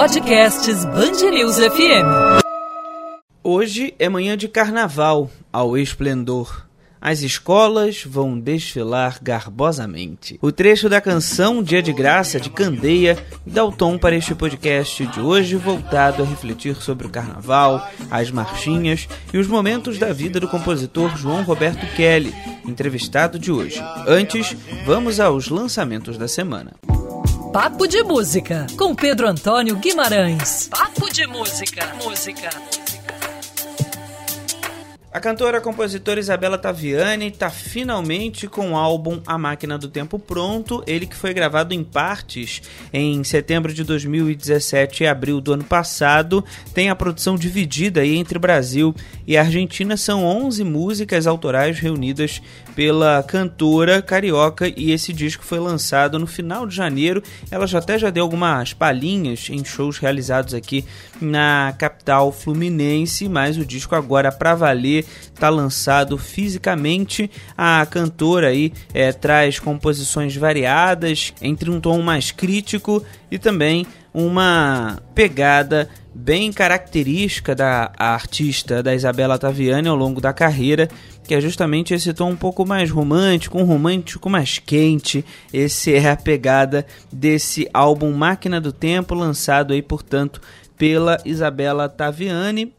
Podcasts Bangerils FM. Hoje é manhã de carnaval ao esplendor. As escolas vão desfilar garbosamente. O trecho da canção Dia de Graça de Candeia dá o tom para este podcast de hoje, voltado a refletir sobre o carnaval, as marchinhas e os momentos da vida do compositor João Roberto Kelly, entrevistado de hoje. Antes, vamos aos lançamentos da semana. Papo de Música, com Pedro Antônio Guimarães. Papo de Música. Música. A cantora compositora Isabela Taviani está finalmente com o álbum A Máquina do Tempo pronto, ele que foi gravado em partes em setembro de 2017 e abril do ano passado, tem a produção dividida aí entre Brasil e Argentina, são 11 músicas autorais reunidas pela cantora carioca e esse disco foi lançado no final de janeiro. Ela já até já deu algumas palhinhas em shows realizados aqui na capital fluminense, mas o disco agora para valer está lançado fisicamente. A cantora aí é, traz composições variadas, entre um tom mais crítico e também uma pegada bem característica da artista da Isabela Taviani ao longo da carreira, que é justamente esse tom um pouco mais romântico, um romântico mais quente. Esse é a pegada desse álbum Máquina do Tempo, lançado aí, portanto, pela Isabela Taviani.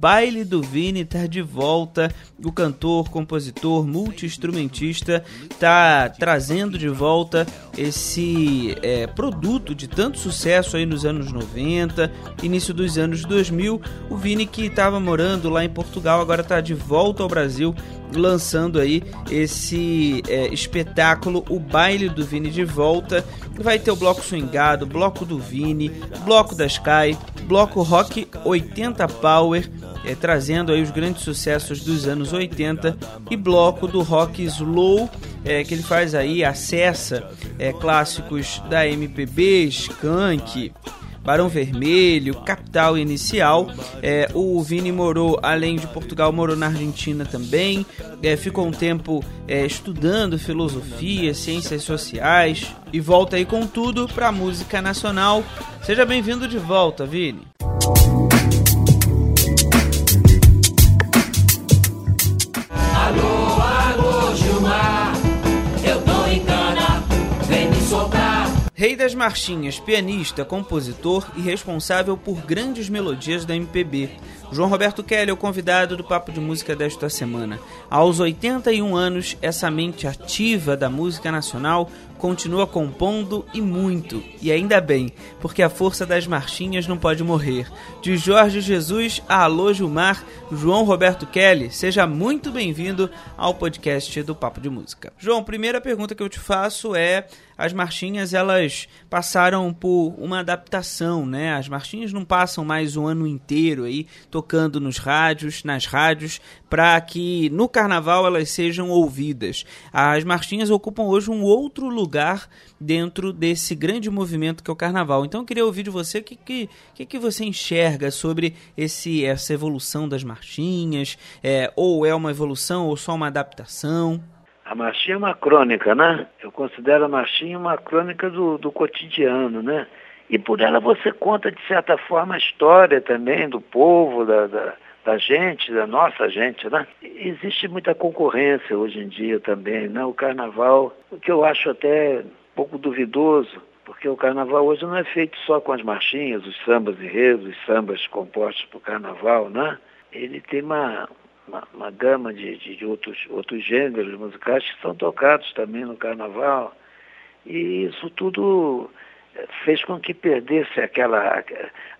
Baile do Vini tá de volta. O cantor, compositor, multi-instrumentista tá trazendo de volta esse é, produto de tanto sucesso aí nos anos 90, início dos anos 2000. O Vini que estava morando lá em Portugal agora tá de volta ao Brasil lançando aí esse é, espetáculo, o baile do Vini de volta. Vai ter o bloco swingado, bloco do Vini, bloco da Sky, bloco rock 80 Power, é, trazendo aí os grandes sucessos dos anos 80 e bloco do rock slow é, que ele faz aí acessa é, clássicos da MPB, Skank, Barão Vermelho, Capital Inicial. É, o Vini morou, além de Portugal, morou na Argentina também. É, ficou um tempo é, estudando filosofia, ciências sociais e volta aí com tudo para a música nacional. Seja bem-vindo de volta, Vini. Rei das Marchinhas, pianista, compositor e responsável por grandes melodias da MPB. João Roberto Kelly é o convidado do Papo de Música desta semana. Aos 81 anos, essa mente ativa da música nacional continua compondo e muito. E ainda bem, porque a força das marchinhas não pode morrer. De Jorge Jesus a Alô Gilmar, João Roberto Kelly, seja muito bem-vindo ao podcast do Papo de Música. João, primeira pergunta que eu te faço é: as marchinhas elas passaram por uma adaptação, né? As marchinhas não passam mais o ano inteiro aí tocando nos rádios, nas rádios, para que no carnaval elas sejam ouvidas. As marchinhas ocupam hoje um outro lugar dentro desse grande movimento que é o carnaval. Então eu queria ouvir de você o que, que, que, que você enxerga sobre esse, essa evolução das marchinhas, é, ou é uma evolução ou só uma adaptação? A marchinha é uma crônica, né? Eu considero a marchinha uma crônica do, do cotidiano, né? E por ela você conta, de certa forma, a história também do povo, da, da da gente, da nossa gente, né? Existe muita concorrência hoje em dia também, né? O carnaval, o que eu acho até um pouco duvidoso, porque o carnaval hoje não é feito só com as marchinhas, os sambas enredos, os sambas compostos para o carnaval, né? Ele tem uma, uma, uma gama de, de, outros, outros gêneros musicais que são tocados também no carnaval. E isso tudo fez com que perdesse aquela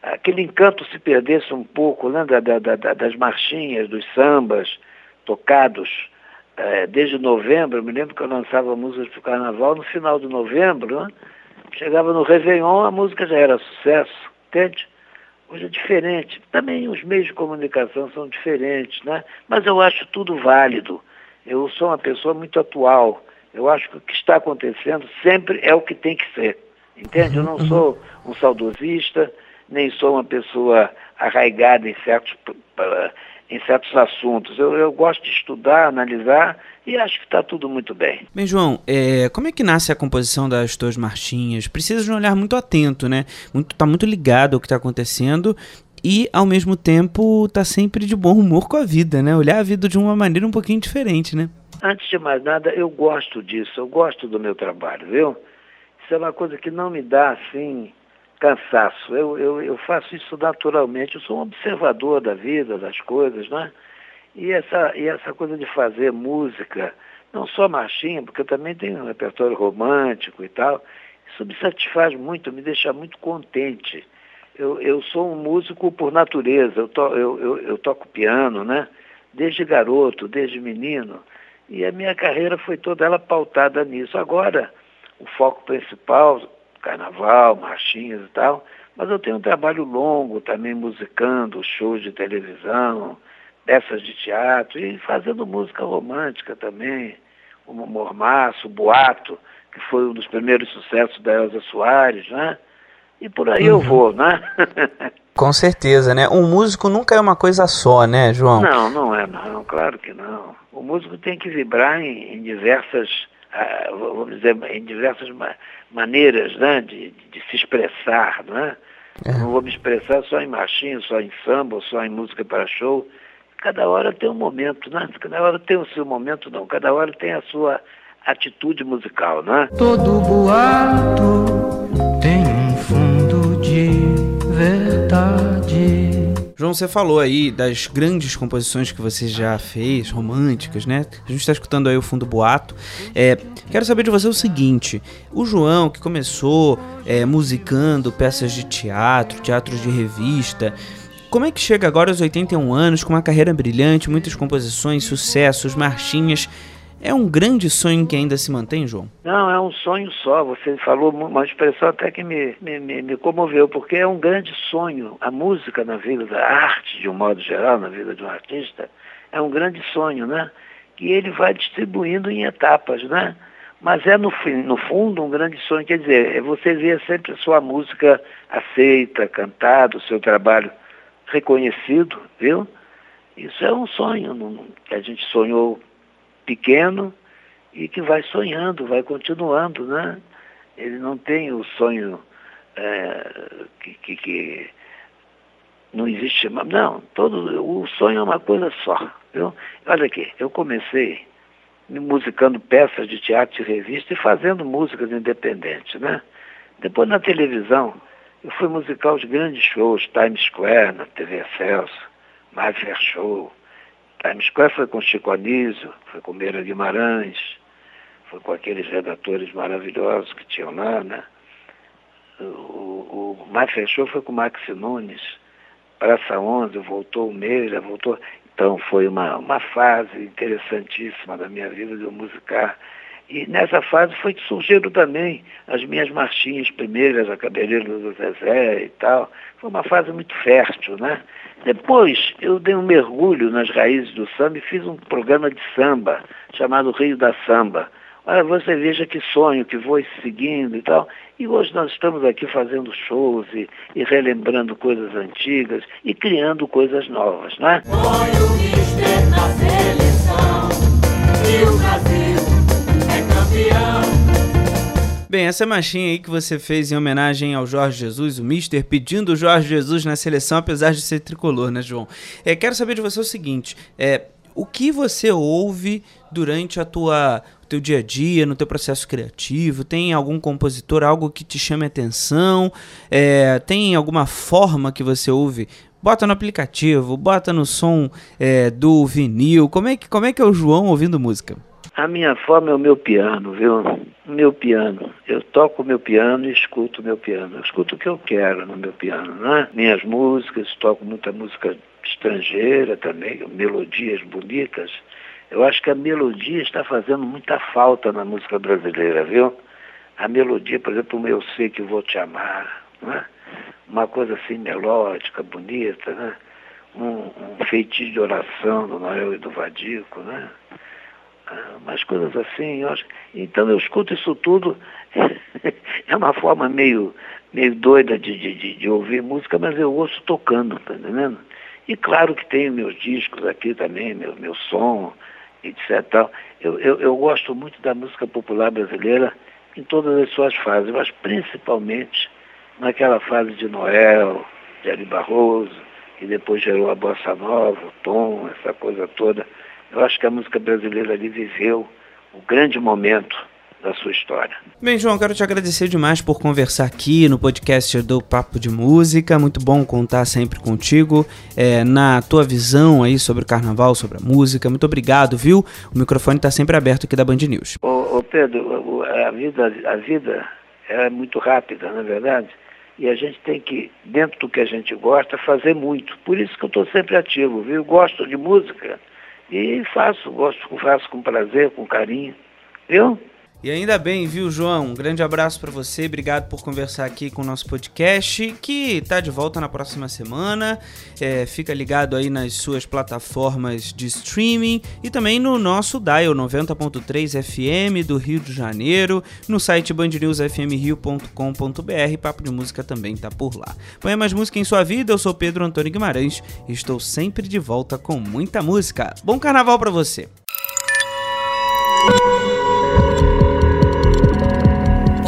aquele encanto se perdesse um pouco né, da, da, da, das marchinhas, dos sambas tocados é, desde novembro. Eu me lembro que eu lançava músicas para o carnaval no final de novembro. Né? Chegava no Réveillon, a música já era sucesso, entende? Hoje é diferente. Também os meios de comunicação são diferentes, né? Mas eu acho tudo válido. Eu sou uma pessoa muito atual. Eu acho que o que está acontecendo sempre é o que tem que ser. Entende? Eu não uhum. sou um saudosista, nem sou uma pessoa arraigada em certos em certos assuntos. Eu, eu gosto de estudar, analisar e acho que está tudo muito bem. Bem, João, é, como é que nasce a composição das tuas marchinhas? Precisa de um olhar muito atento, né? Muito, tá muito ligado ao que está acontecendo e, ao mesmo tempo, tá sempre de bom humor com a vida, né? Olhar a vida de uma maneira um pouquinho diferente, né? Antes de mais nada, eu gosto disso, eu gosto do meu trabalho, viu? Isso é uma coisa que não me dá, assim, cansaço. Eu, eu, eu faço isso naturalmente, eu sou um observador da vida, das coisas, né? E essa, e essa coisa de fazer música, não só marchinha, porque eu também tenho um repertório romântico e tal, isso me satisfaz muito, me deixa muito contente. Eu, eu sou um músico por natureza, eu, to, eu, eu, eu toco piano, né? Desde garoto, desde menino. E a minha carreira foi toda ela pautada nisso. Agora, o foco principal, carnaval, marchinhas e tal, mas eu tenho um trabalho longo também musicando, shows de televisão, peças de teatro e fazendo música romântica também, como Mormaço, Boato, que foi um dos primeiros sucessos da Elza Soares, né? E por aí uhum. eu vou, né? Com certeza, né? Um músico nunca é uma coisa só, né, João? Não, não é, não, claro que não. O músico tem que vibrar em, em diversas, uh, vamos dizer, em diversas ma maneiras, né, de, de, se expressar, né? É. Não vou me expressar só em machinho, só em samba, só em música para show. Cada hora tem um momento, né? Cada hora tem o seu momento, não. Cada hora tem a sua atitude musical, né? Todo boato tem um fundo de verdade. João, você falou aí das grandes composições que você já fez, românticas, né? A gente está escutando aí o fundo boato. É, quero saber de você o seguinte: o João, que começou é, musicando peças de teatro, teatros de revista, como é que chega agora aos 81 anos, com uma carreira brilhante, muitas composições, sucessos, marchinhas? É um grande sonho que ainda se mantém, João? Não, é um sonho só. Você falou uma expressão até que me, me, me, comoveu, porque é um grande sonho. A música na vida, a arte de um modo geral, na vida de um artista, é um grande sonho, né? Que ele vai distribuindo em etapas, né? Mas é no, no fundo um grande sonho, quer dizer, é você ver sempre a sua música aceita, cantada, o seu trabalho reconhecido, viu? Isso é um sonho que a gente sonhou pequeno e que vai sonhando, vai continuando, né? Ele não tem o sonho é, que, que, que, não existe, não, todo, o sonho é uma coisa só, viu? Olha aqui, eu comecei musicando peças de teatro e revista e fazendo músicas independentes, né? Depois na televisão, eu fui musicar os grandes shows, Times Square, na TV Celso, Mafia Show, Times Square foi com Chico Anísio, foi com Meira Guimarães, foi com aqueles redatores maravilhosos que tinham lá, né? O, o, o fechou foi com o Max Nunes, Praça 11, voltou o Meira, voltou... Então foi uma, uma fase interessantíssima da minha vida de eu musicar. E nessa fase foi que surgiram também as minhas marchinhas primeiras, a Cabeleira do Zezé e tal. Foi uma fase muito fértil, né? Depois eu dei um mergulho nas raízes do samba e fiz um programa de samba chamado Rio da Samba. Olha, você veja que sonho, que vou seguindo e tal. E hoje nós estamos aqui fazendo shows e, e relembrando coisas antigas e criando coisas novas, né? Foi o Mister seleção e o Brasil. Bem, essa marchinha aí que você fez em homenagem ao Jorge Jesus, o Mister, pedindo o Jorge Jesus na seleção, apesar de ser tricolor, né, João? É, quero saber de você o seguinte: é, o que você ouve durante a tua teu dia a dia, no teu processo criativo? Tem algum compositor, algo que te chame atenção? É, tem alguma forma que você ouve? Bota no aplicativo, bota no som é, do vinil. Como é, que, como é que é o João ouvindo música? A minha forma é o meu piano, viu? Meu piano. Eu toco o meu piano e escuto o meu piano. Eu escuto o que eu quero no meu piano, né? Minhas músicas, toco muita música estrangeira também, melodias bonitas. Eu acho que a melodia está fazendo muita falta na música brasileira, viu? A melodia, por exemplo, o Eu Sei Que Vou Te Amar, né? Uma coisa assim melódica, bonita, né? Um, um feitiço de oração do Noel e do Vadico, né? Umas coisas assim. Eu acho, então eu escuto isso tudo, é uma forma meio, meio doida de, de, de, ouvir música, mas eu ouço tocando, tá entendendo? E claro que tenho meus discos aqui também, meu, meu som, etc. Tal. Eu, eu, eu gosto muito da música popular brasileira em todas as suas fases, mas principalmente naquela fase de Noel, de Ari Barroso, que depois gerou a bossa nova, o tom, essa coisa toda. Eu acho que a música brasileira ali viveu um grande momento da sua história. Bem, João, quero te agradecer demais por conversar aqui no podcast do Papo de Música. Muito bom contar sempre contigo é, na tua visão aí sobre o carnaval, sobre a música. Muito obrigado, viu? O microfone está sempre aberto aqui da Band News. Ô, ô Pedro, a vida, a vida é muito rápida, na é verdade. E a gente tem que, dentro do que a gente gosta, fazer muito. Por isso que eu estou sempre ativo, viu? Gosto de música e faço, gosto, faço com prazer, com carinho. Viu? E ainda bem, viu, João? Um grande abraço para você, obrigado por conversar aqui com o nosso podcast, que tá de volta na próxima semana. É, fica ligado aí nas suas plataformas de streaming e também no nosso dial 90.3 FM do Rio de Janeiro, no site bandnewsfmrio.com.br. Papo de Música também tá por lá. Põe mais música em sua vida, eu sou Pedro Antônio Guimarães e estou sempre de volta com muita música. Bom carnaval para você!